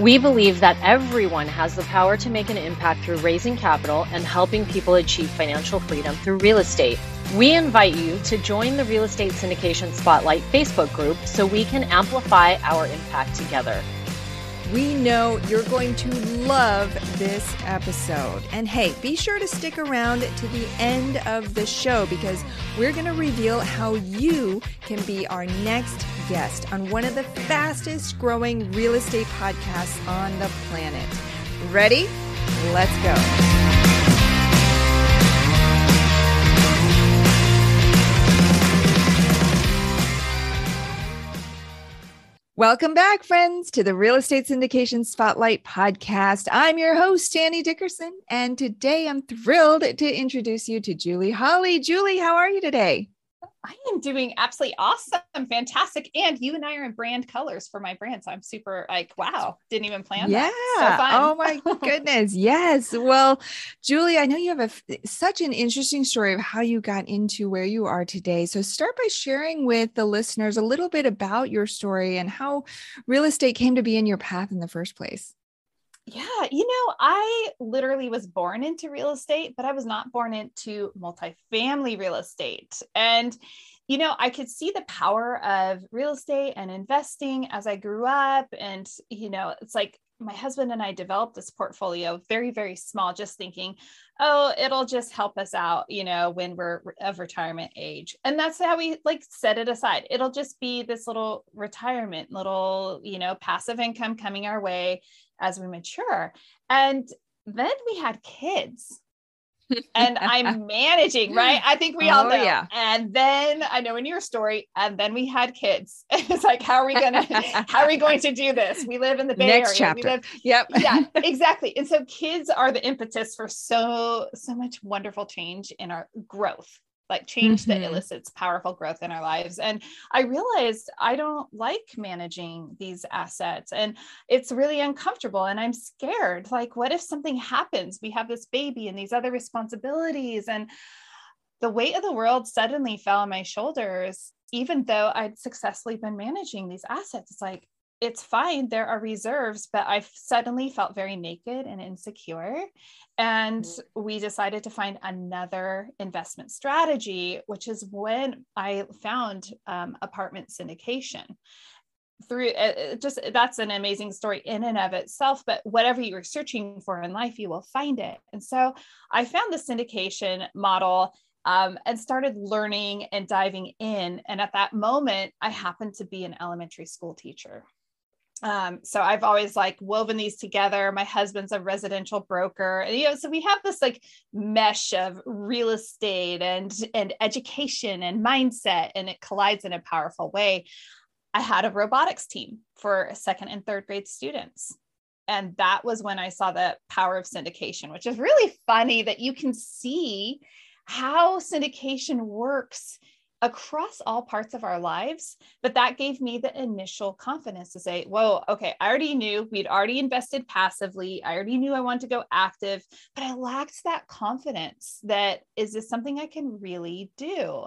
We believe that everyone has the power to make an impact through raising capital and helping people achieve financial freedom through real estate. We invite you to join the Real Estate Syndication Spotlight Facebook group so we can amplify our impact together. We know you're going to love this episode. And hey, be sure to stick around to the end of the show because we're going to reveal how you can be our next guest on one of the fastest growing real estate podcasts on the planet. Ready? Let's go. Welcome back, friends, to the Real Estate Syndication Spotlight podcast. I'm your host, Annie Dickerson, and today I'm thrilled to introduce you to Julie Holly. Julie, how are you today? I am doing absolutely awesome, fantastic. And you and I are in brand colors for my brand. So I'm super like, wow, didn't even plan yeah. that. So oh my goodness. yes. Well, Julie, I know you have a, such an interesting story of how you got into where you are today. So start by sharing with the listeners a little bit about your story and how real estate came to be in your path in the first place. Yeah, you know, I literally was born into real estate, but I was not born into multifamily real estate. And, you know, I could see the power of real estate and investing as I grew up. And, you know, it's like my husband and I developed this portfolio very, very small, just thinking, oh, it'll just help us out, you know, when we're of retirement age. And that's how we like set it aside. It'll just be this little retirement, little, you know, passive income coming our way as we mature. And then we had kids. And I'm managing, right? I think we all oh, know. Yeah. And then I know in your story, and then we had kids. it's like, how are we gonna how are we going to do this? We live in the Bay Next Area. Chapter. Live, yep. yeah, exactly. And so kids are the impetus for so so much wonderful change in our growth like change mm-hmm. that elicits powerful growth in our lives. And I realized I don't like managing these assets and it's really uncomfortable and I'm scared. Like, what if something happens? We have this baby and these other responsibilities. And the weight of the world suddenly fell on my shoulders, even though I'd successfully been managing these assets. It's like, it's fine. There are reserves, but I suddenly felt very naked and insecure. And mm-hmm. we decided to find another investment strategy, which is when I found um, apartment syndication. Through uh, just that's an amazing story in and of itself, but whatever you're searching for in life, you will find it. And so I found the syndication model um, and started learning and diving in. And at that moment, I happened to be an elementary school teacher um, so I've always like woven these together. My husband's a residential broker, and you know, so we have this like mesh of real estate and and education and mindset, and it collides in a powerful way. I had a robotics team for second and third grade students. And that was when I saw the power of syndication, which is really funny that you can see how syndication works across all parts of our lives. But that gave me the initial confidence to say, whoa, okay, I already knew we'd already invested passively. I already knew I wanted to go active, but I lacked that confidence that is this something I can really do?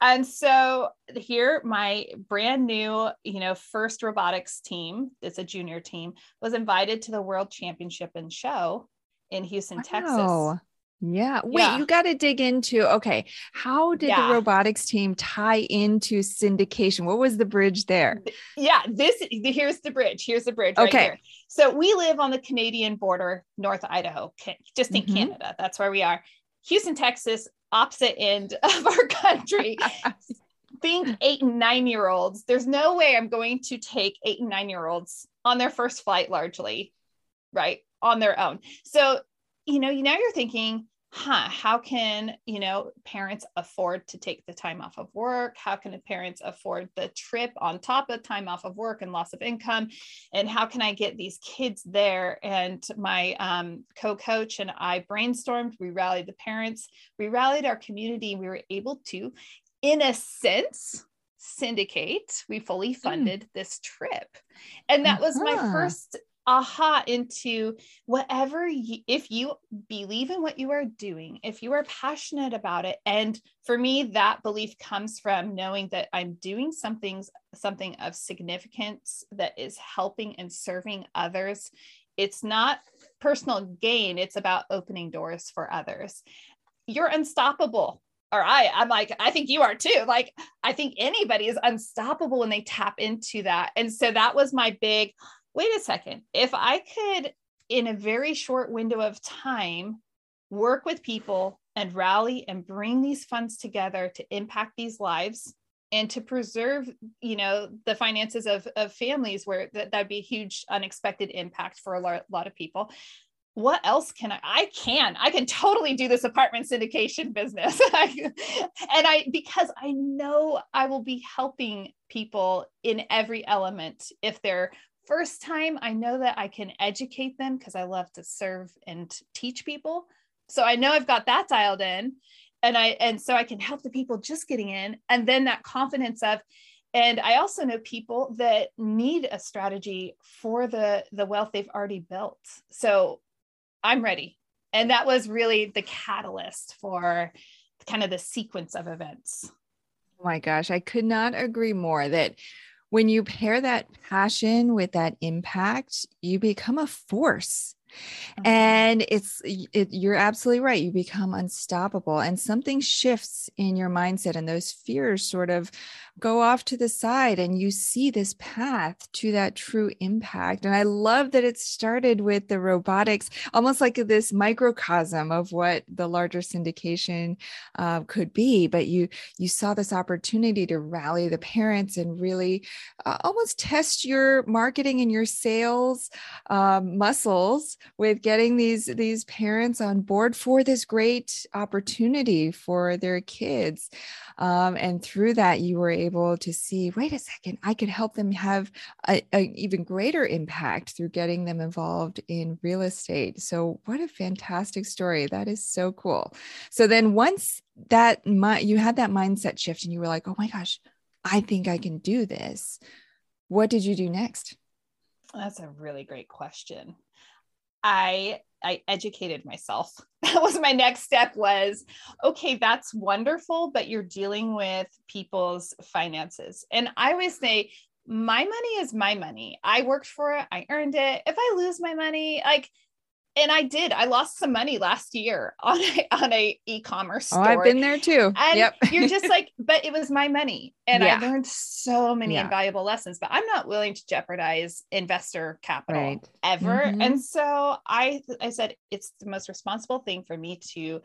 And so here, my brand new, you know, first robotics team, it's a junior team, was invited to the world championship and show in Houston, wow. Texas. Yeah. Wait, yeah. you got to dig into okay, how did yeah. the robotics team tie into syndication? What was the bridge there? Yeah, this here's the bridge. Here's the bridge okay. right here. So we live on the Canadian border, North Idaho, just in mm-hmm. Canada. That's where we are. Houston, Texas, opposite end of our country. Think eight and nine year olds. There's no way I'm going to take eight and nine year olds on their first flight largely, right? On their own. So, you know, now you're thinking, huh, how can, you know, parents afford to take the time off of work? How can parents afford the trip on top of time off of work and loss of income? And how can I get these kids there? And my um, co coach and I brainstormed, we rallied the parents, we rallied our community. We were able to, in a sense, syndicate. We fully hmm. funded mm. this trip. And that uh-huh. was my uh-huh. first aha into whatever you, if you believe in what you are doing if you are passionate about it and for me that belief comes from knowing that i'm doing something something of significance that is helping and serving others it's not personal gain it's about opening doors for others you're unstoppable or I, I'm like, I think you are too. Like, I think anybody is unstoppable when they tap into that. And so that was my big, wait a second, if I could, in a very short window of time, work with people and rally and bring these funds together to impact these lives and to preserve you know the finances of, of families where that, that'd be a huge unexpected impact for a lot, lot of people what else can I? I can, I can totally do this apartment syndication business. and I, because I know I will be helping people in every element if they're first time, I know that I can educate them because I love to serve and teach people. So I know I've got that dialed in. And I and so I can help the people just getting in. And then that confidence of, and I also know people that need a strategy for the the wealth they've already built. So I'm ready. And that was really the catalyst for kind of the sequence of events. Oh my gosh, I could not agree more that when you pair that passion with that impact, you become a force. Mm-hmm. And it's, it, you're absolutely right. You become unstoppable, and something shifts in your mindset, and those fears sort of go off to the side and you see this path to that true impact. And I love that it started with the robotics, almost like this microcosm of what the larger syndication uh, could be. But you you saw this opportunity to rally the parents and really uh, almost test your marketing and your sales um, muscles with getting these these parents on board for this great opportunity for their kids. Um, and through that, you were able to see wait a second, I could help them have an even greater impact through getting them involved in real estate. So, what a fantastic story. That is so cool. So, then once that my, you had that mindset shift and you were like, oh my gosh, I think I can do this. What did you do next? That's a really great question. I I educated myself. That was my next step was okay, that's wonderful, but you're dealing with people's finances. And I always say my money is my money. I worked for it, I earned it. If I lose my money, like and I did. I lost some money last year on a, on a e-commerce store. Oh, I've been there too. And yep. you're just like, but it was my money, and yeah. I learned so many yeah. invaluable lessons. But I'm not willing to jeopardize investor capital right. ever. Mm-hmm. And so I I said it's the most responsible thing for me to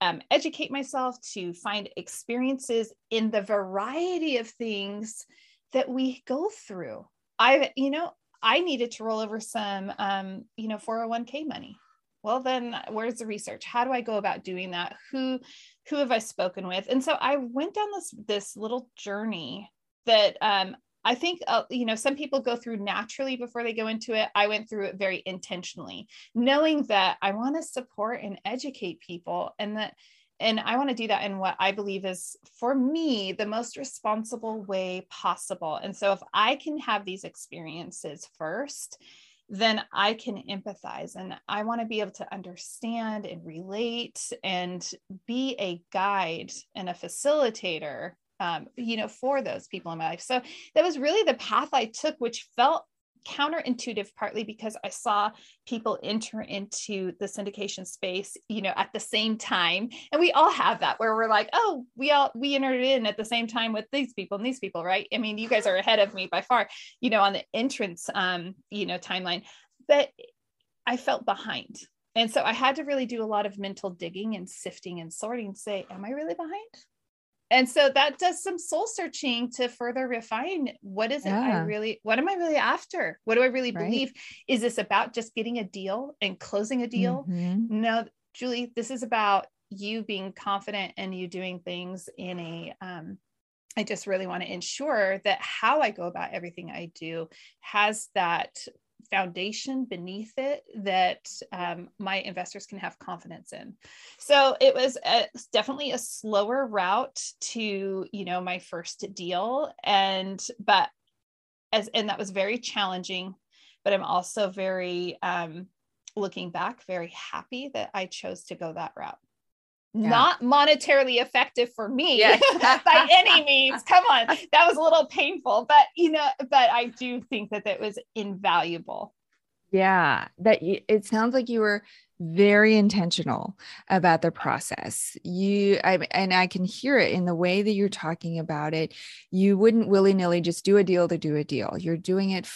um, educate myself, to find experiences in the variety of things that we go through. I've, you know, I needed to roll over some, um, you know, 401k money. Well, then where's the research? How do I go about doing that? Who, who have I spoken with? And so I went down this, this little journey that, um, I think, uh, you know, some people go through naturally before they go into it. I went through it very intentionally, knowing that I want to support and educate people and that and I want to do that in what I believe is, for me, the most responsible way possible. And so, if I can have these experiences first, then I can empathize and I want to be able to understand and relate and be a guide and a facilitator um, you know, for those people in my life. So that was really the path I took, which felt counterintuitive partly because I saw people enter into the syndication space, you know, at the same time. And we all have that where we're like, oh, we all we entered in at the same time with these people and these people, right? I mean, you guys are ahead of me by far, you know, on the entrance um, you know, timeline. But I felt behind. And so I had to really do a lot of mental digging and sifting and sorting, say, am I really behind? And so that does some soul searching to further refine what is yeah. it i really what am i really after what do i really right. believe is this about just getting a deal and closing a deal mm-hmm. no Julie, this is about you being confident and you doing things in a um, I just really want to ensure that how I go about everything I do has that foundation beneath it that um, my investors can have confidence in. So it was a, definitely a slower route to, you know, my first deal. And, but as, and that was very challenging, but I'm also very, um, looking back, very happy that I chose to go that route yeah. not monetarily effective for me yeah. by any means. Come on, that was a little painful, but you know, but I do think that that was invaluable. Yeah, that it sounds like you were very intentional about the process. You I and I can hear it in the way that you're talking about it. You wouldn't willy-nilly just do a deal to do a deal. You're doing it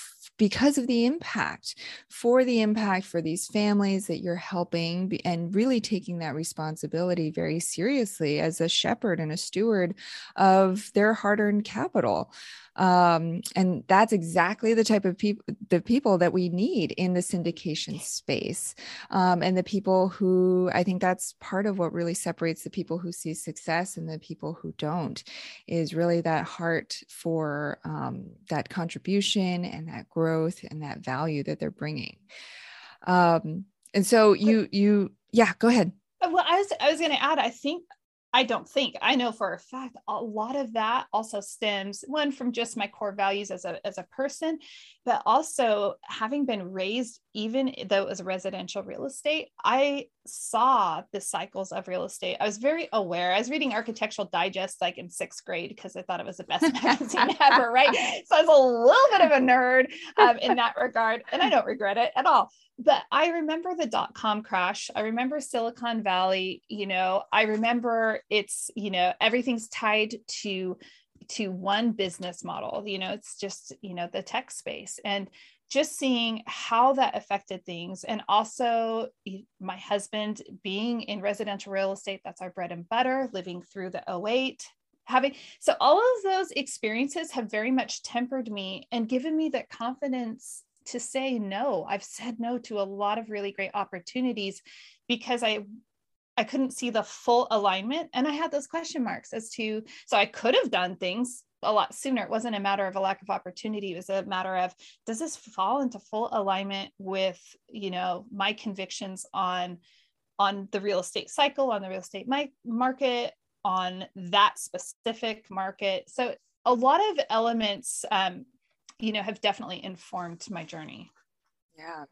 because of the impact for the impact for these families that you're helping and really taking that responsibility very seriously as a shepherd and a steward of their hard-earned capital um, and that's exactly the type of people the people that we need in the syndication space. Um, and the people who i think that's part of what really separates the people who see success and the people who don't is really that heart for um, that contribution and that growth and that value that they're bringing. Um, and so you you yeah go ahead. Well i was i was going to add i think I don't think I know for a fact a lot of that also stems one from just my core values as a as a person, but also having been raised even though it was residential real estate, I saw the cycles of real estate. I was very aware. I was reading Architectural Digest like in sixth grade because I thought it was the best magazine ever, right? So I was a little bit of a nerd um, in that regard, and I don't regret it at all but I remember the dot com crash. I remember Silicon Valley, you know, I remember it's, you know, everything's tied to to one business model. You know, it's just, you know, the tech space and just seeing how that affected things and also my husband being in residential real estate that's our bread and butter living through the 08 having so all of those experiences have very much tempered me and given me that confidence to say no. I've said no to a lot of really great opportunities because I I couldn't see the full alignment and I had those question marks as to so I could have done things a lot sooner. It wasn't a matter of a lack of opportunity. It was a matter of does this fall into full alignment with, you know, my convictions on on the real estate cycle, on the real estate my, market, on that specific market. So a lot of elements um, you know, have definitely informed my journey. Yeah.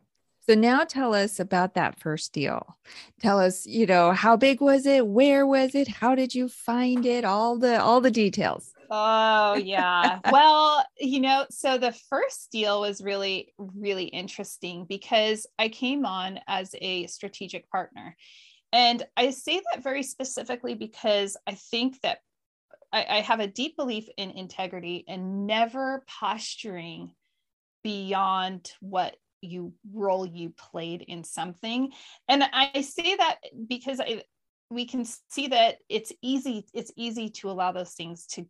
So now tell us about that first deal. Tell us, you know, how big was it? Where was it? How did you find it? All the all the details. Oh, yeah. well, you know, so the first deal was really really interesting because I came on as a strategic partner. And I say that very specifically because I think that I, I have a deep belief in integrity and never posturing beyond what you role you played in something. And i say that because I, we can see that it's easy it's easy to allow those things to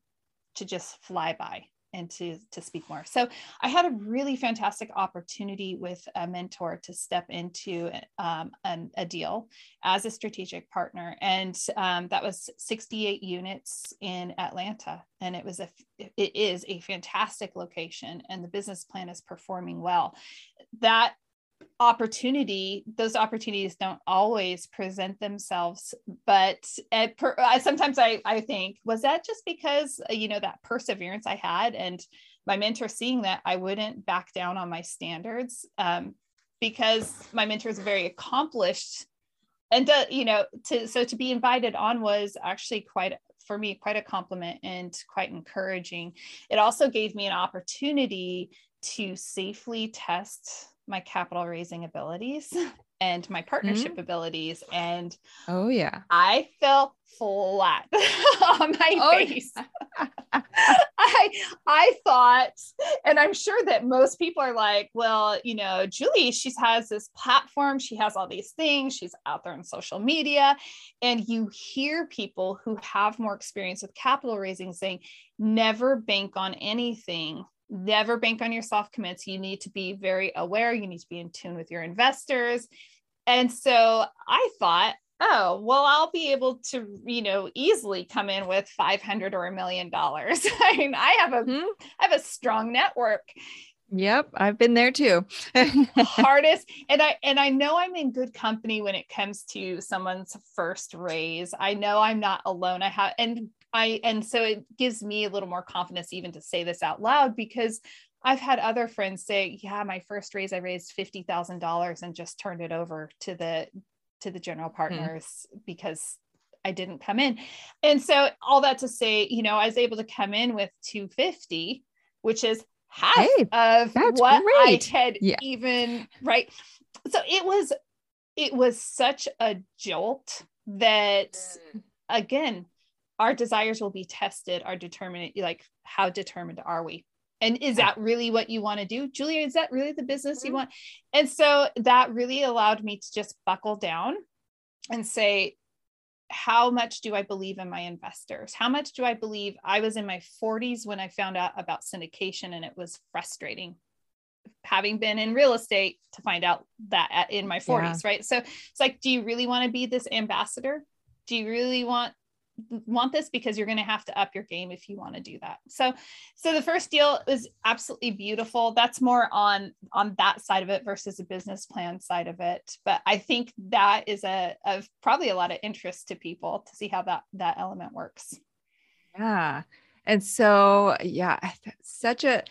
to just fly by and to to speak more. So i had a really fantastic opportunity with a mentor to step into um, an, a deal as a strategic partner. And um, that was 68 units in atlanta and it was a it is a fantastic location and the business plan is performing well. That opportunity those opportunities don't always present themselves but per, sometimes I, I think was that just because uh, you know that perseverance i had and my mentor seeing that i wouldn't back down on my standards um, because my mentor is very accomplished and uh, you know to so to be invited on was actually quite for me quite a compliment and quite encouraging. It also gave me an opportunity to safely test my capital raising abilities and my partnership mm-hmm. abilities and oh yeah. I fell flat on my oh, face. I i thought and i'm sure that most people are like well you know julie she has this platform. She has all these things. She's out there on social media. And you hear people who have more experience with capital raising saying never bank on anything never bank on your soft commits. You need to be very aware. You need to be in tune with your investors. And so I thought oh well i'll be able to you know easily come in with 500 or a million dollars i mean i have a mm-hmm. I have a strong network Yep, I've been there too. hardest and I and I know I'm in good company when it comes to someone's first raise. I know I'm not alone. I have and I and so it gives me a little more confidence even to say this out loud because I've had other friends say, "Yeah, my first raise I raised $50,000 and just turned it over to the to the general hmm. partners hmm. because I didn't come in." And so all that to say, you know, I was able to come in with 250, which is half hey, of what great. I had yeah. even right. So it was it was such a jolt that mm. again our desires will be tested our determinant like how determined are we and is that really what you want to do julia is that really the business you mm-hmm. want and so that really allowed me to just buckle down and say how much do I believe in my investors? How much do I believe I was in my 40s when I found out about syndication and it was frustrating having been in real estate to find out that at, in my 40s, yeah. right? So it's like, do you really want to be this ambassador? Do you really want want this because you're going to have to up your game if you want to do that. So so the first deal is absolutely beautiful. That's more on on that side of it versus a business plan side of it. But I think that is a of probably a lot of interest to people to see how that that element works. Yeah. And so yeah, such a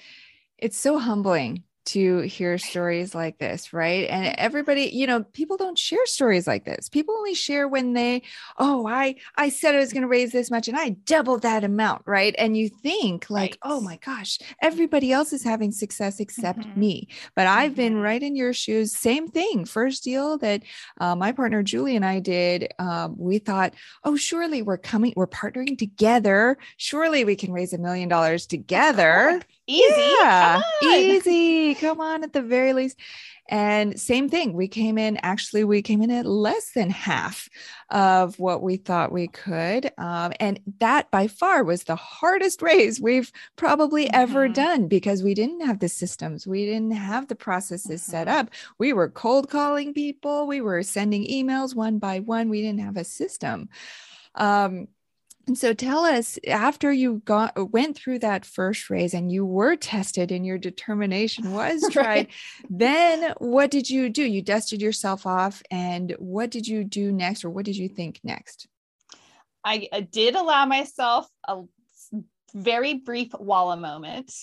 it's so humbling to hear stories like this, right? And everybody, you know, people don't share stories like this. People only share when they, oh, I I said I was going to raise this much and I doubled that amount, right? And you think like, right. oh my gosh, everybody else is having success except mm-hmm. me. But I've mm-hmm. been right in your shoes. Same thing. First deal that uh, my partner Julie and I did, um, we thought, oh, surely we're coming, we're partnering together. Surely we can raise a million dollars together. Easy. Yeah, come easy. Come on, at the very least. And same thing, we came in, actually, we came in at less than half of what we thought we could. Um, and that by far was the hardest raise we've probably mm-hmm. ever done because we didn't have the systems, we didn't have the processes mm-hmm. set up. We were cold calling people, we were sending emails one by one, we didn't have a system. Um, and so tell us after you got uh, went through that first raise and you were tested and your determination was tried, right. then what did you do? You dusted yourself off and what did you do next or what did you think next? I, I did allow myself a very brief walla moment.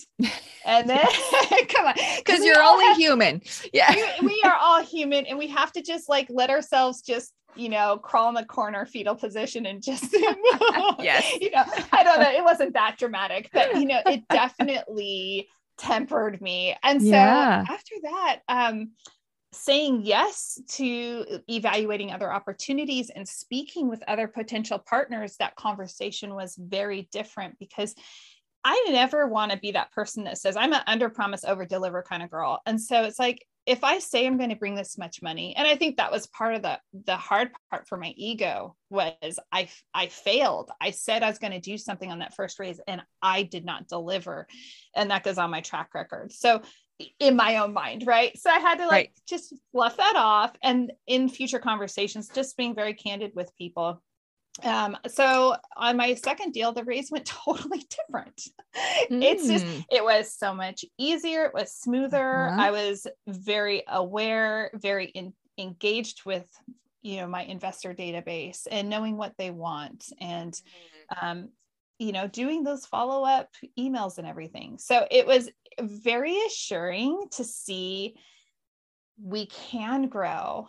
And then come on, because you're only have, human. Yeah. We, we are all human and we have to just like let ourselves just you know, crawl in the corner, fetal position, and just, yes, you know, I don't know. It wasn't that dramatic, but you know, it definitely tempered me. And so yeah. after that, um, saying yes to evaluating other opportunities and speaking with other potential partners, that conversation was very different because I never want to be that person that says I'm an under promise over deliver kind of girl. And so it's like if I say I'm going to bring this much money, and I think that was part of the the hard part for my ego was I I failed. I said I was going to do something on that first raise, and I did not deliver, and that goes on my track record. So in my own mind, right? So I had to like right. just fluff that off, and in future conversations, just being very candid with people um so on my second deal the raise went totally different mm. it's just mm. it was so much easier it was smoother uh-huh. i was very aware very in, engaged with you know my investor database and knowing what they want and mm. um you know doing those follow-up emails and everything so it was very assuring to see we can grow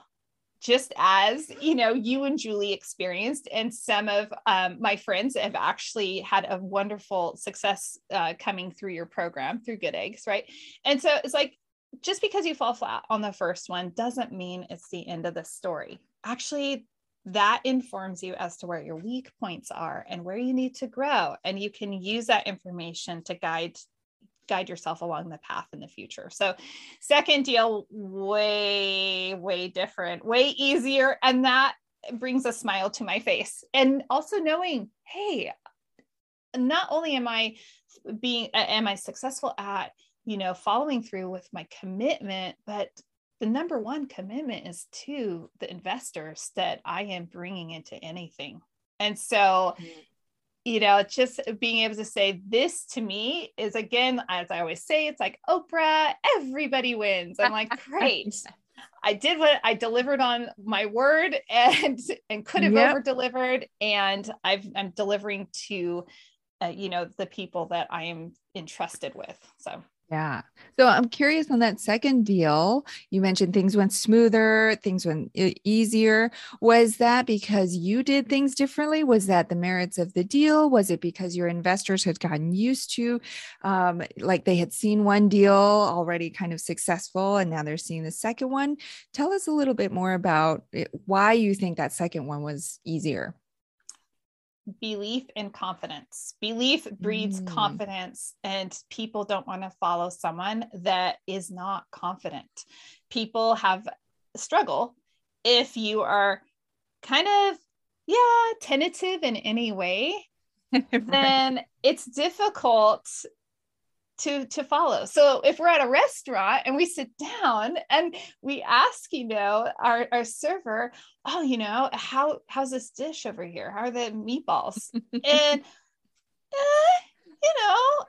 just as you know you and julie experienced and some of um, my friends have actually had a wonderful success uh, coming through your program through good eggs right? And so it's like just because you fall flat on the first one doesn't mean it's the end of the story. Actually that informs you as to where your weak points are and where you need to grow. And you can use that information to guide guide yourself along the path in the future. So, second deal, way, way different, way easier. And that brings a smile to my face. And also knowing, hey, not only am I being, am I successful at, you know, following through with my commitment, but the number one commitment is to the investors that I am bringing into anything. And so, mm-hmm. You know, just being able to say this to me is again, as I always say, it's like Oprah, everybody wins. I'm like, great. I did what I delivered on my word and and could have yep. over delivered and I've I'm delivering to uh, you know the people that I am entrusted with. So yeah. So I'm curious on that second deal. You mentioned things went smoother, things went easier. Was that because you did things differently? Was that the merits of the deal? Was it because your investors had gotten used to, um, like they had seen one deal already kind of successful and now they're seeing the second one? Tell us a little bit more about it, why you think that second one was easier belief and confidence. Belief breeds mm. confidence, and people don't want to follow someone that is not confident. People have struggle if you are kind of, yeah, tentative in any way, right. then it's difficult to to follow so if we're at a restaurant and we sit down and we ask you know our, our server oh you know how how's this dish over here how are the meatballs and eh, you know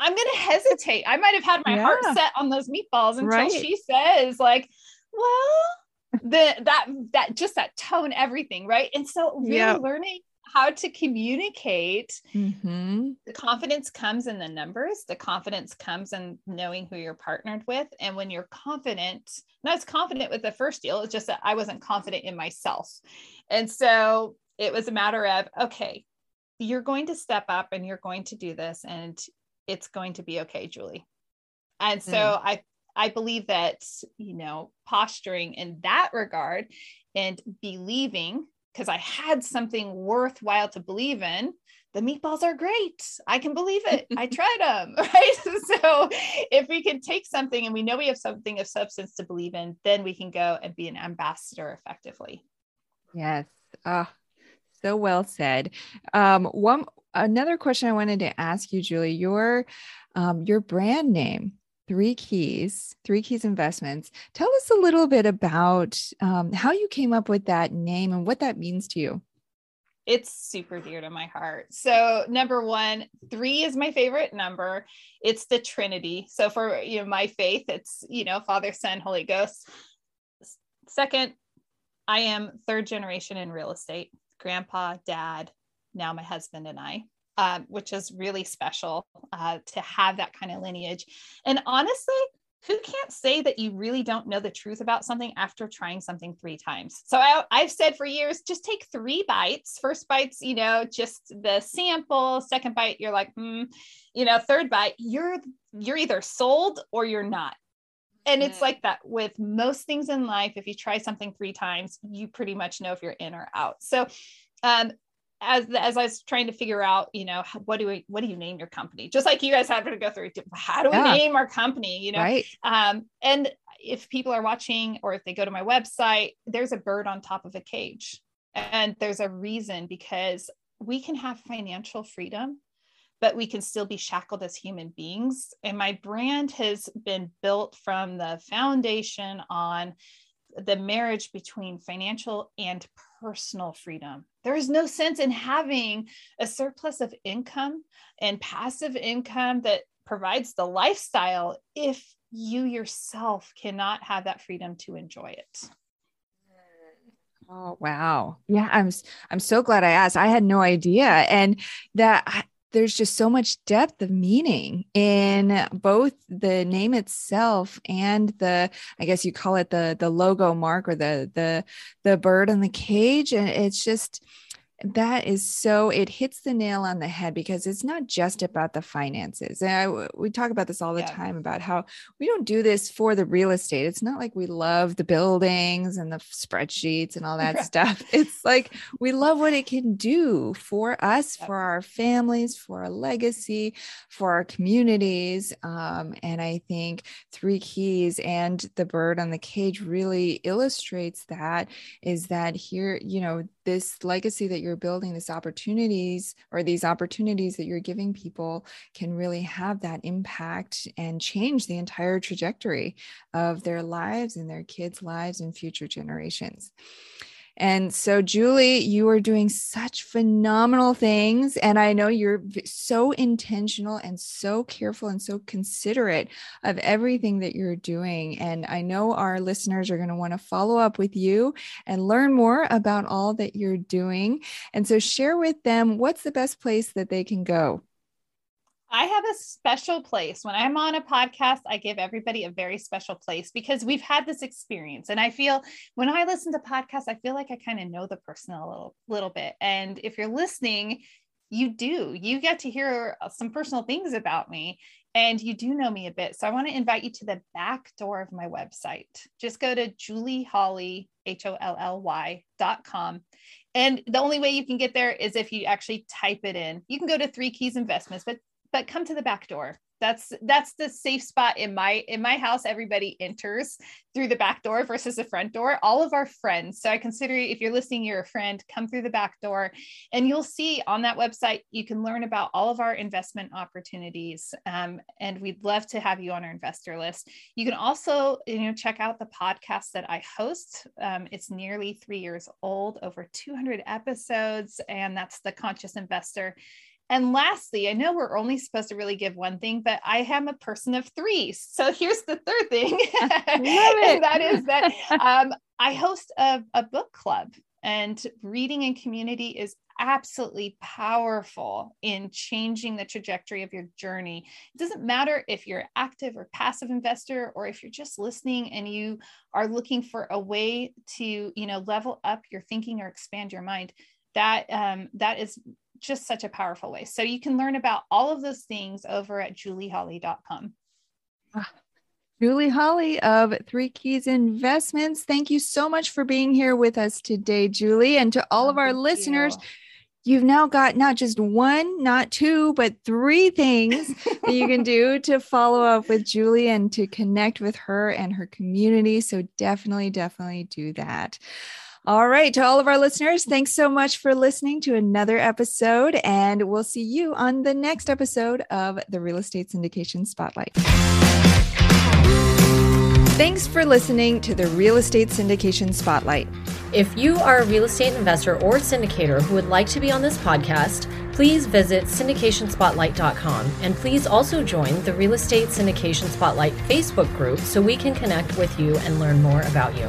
i'm gonna hesitate i might have had my yeah. heart set on those meatballs until right. she says like well the that that just that tone everything right and so really yep. learning how to communicate. Mm-hmm. The confidence comes in the numbers. The confidence comes in knowing who you're partnered with. And when you're confident, not as confident with the first deal, it's just that I wasn't confident in myself. And so it was a matter of, okay, you're going to step up and you're going to do this and it's going to be okay, Julie. And so mm. I I believe that, you know, posturing in that regard and believing because I had something worthwhile to believe in. The meatballs are great. I can believe it. I tried them, right? So if we can take something and we know we have something of substance to believe in, then we can go and be an ambassador effectively. Yes. Oh, so well said. Um, one another question I wanted to ask you, Julie, your um, your brand name Three Keys, Three Keys Investments. Tell us a little bit about um, how you came up with that name and what that means to you. It's super dear to my heart. So, number one, three is my favorite number. It's the Trinity. So, for you know my faith, it's you know Father, Son, Holy Ghost. Second, I am third generation in real estate. Grandpa, dad, now my husband and I um, which is really special uh, to have that kind of lineage. And honestly, who can't say that you really don't know the truth about something after trying something three times? So I, have said for years, just take three bites. First bites, you know, just the sample. Second bite, you're like, hmm. You know, third bite, you're you're either sold or you're not. And it's mm. like that with most things in life. If you try something three times, you pretty much know if you're in or out. So um, as as I was trying to figure out, you know, what do we what do you name your company? Just like you guys had to go through, how do we yeah. name our company? You know, right. um, and if people are watching or if they go to my website, there's a bird on top of a cage, and there's a reason because we can have financial freedom but we can still be shackled as human beings. And my brand has been built from the foundation on the marriage between financial and personal freedom. There is no sense in having a surplus of income and passive income that provides the lifestyle if you yourself cannot have that freedom to enjoy it. Oh wow. Yeah, I'm I'm so glad I asked. I had no idea and that there's just so much depth of meaning in both the name itself and the i guess you call it the the logo mark or the the the bird in the cage. And it's just that is so it hits the nail on the head because it's not just about the finances and I, we talk about this all the yeah. time about how we don't do this for the real estate it's not like we love the buildings and the spreadsheets and all that right. stuff it's like we love what it can do for us for our families for our legacy for our communities um, and i think three keys and the bird on the cage really illustrates that is that here you know this legacy that you're you're building these opportunities or these opportunities that you're giving people can really have that impact and change the entire trajectory of their lives and their kids' lives and future generations. And so, Julie, you are doing such phenomenal things. And I know you're so intentional and so careful and so considerate of everything that you're doing. And I know our listeners are going to want to follow up with you and learn more about all that you're doing. And so, share with them what's the best place that they can go. I have a special place. When I'm on a podcast, I give everybody a very special place because we've had this experience. And I feel when I listen to podcasts, I feel like I kind of know the person a little, little bit. And if you're listening, you do. You get to hear uh, some personal things about me and you do know me a bit. So I want to invite you to the back door of my website. Just go to Julie Holly, H O L L Y dot com. And the only way you can get there is if you actually type it in. You can go to Three Keys Investments, but but come to the back door. That's that's the safe spot in my in my house. Everybody enters through the back door versus the front door. All of our friends so i consider if you're listening you're a friend come through the back door and you'll see on that website you can learn about all of our investment opportunities. Um, and we'd love to have you on our investor list. You can also you know check out the podcast that i host. Um, it's nearly three years old over 200 episodes and that's the conscious investor and lastly, I know we're only supposed to really give one thing, but I am a person of three. So here's the third thing. and that is that um, I host a, a book club, and reading in community is absolutely powerful in changing the trajectory of your journey. It doesn't matter if you're active or passive investor or if you're just listening and you are looking for a way to, you know, level up your thinking or expand your mind. That um, that is just such a powerful way. So you can learn about all of those things over at julieholly.com. Ah, Julie Holly of Three Keys Investments. Thank you so much for being here with us today, Julie. And to all oh, of our listeners, you. you've now got not just one, not two, but three things that you can do to follow up with Julie and to connect with her and her community. So definitely, definitely do that. All right. To all of our listeners, thanks so much for listening to another episode. And we'll see you on the next episode of the Real Estate Syndication Spotlight. Thanks for listening to the Real Estate Syndication Spotlight. If you are a real estate investor or syndicator who would like to be on this podcast, please visit syndicationspotlight.com and please also join the Real Estate Syndication Spotlight Facebook group so we can connect with you and learn more about you.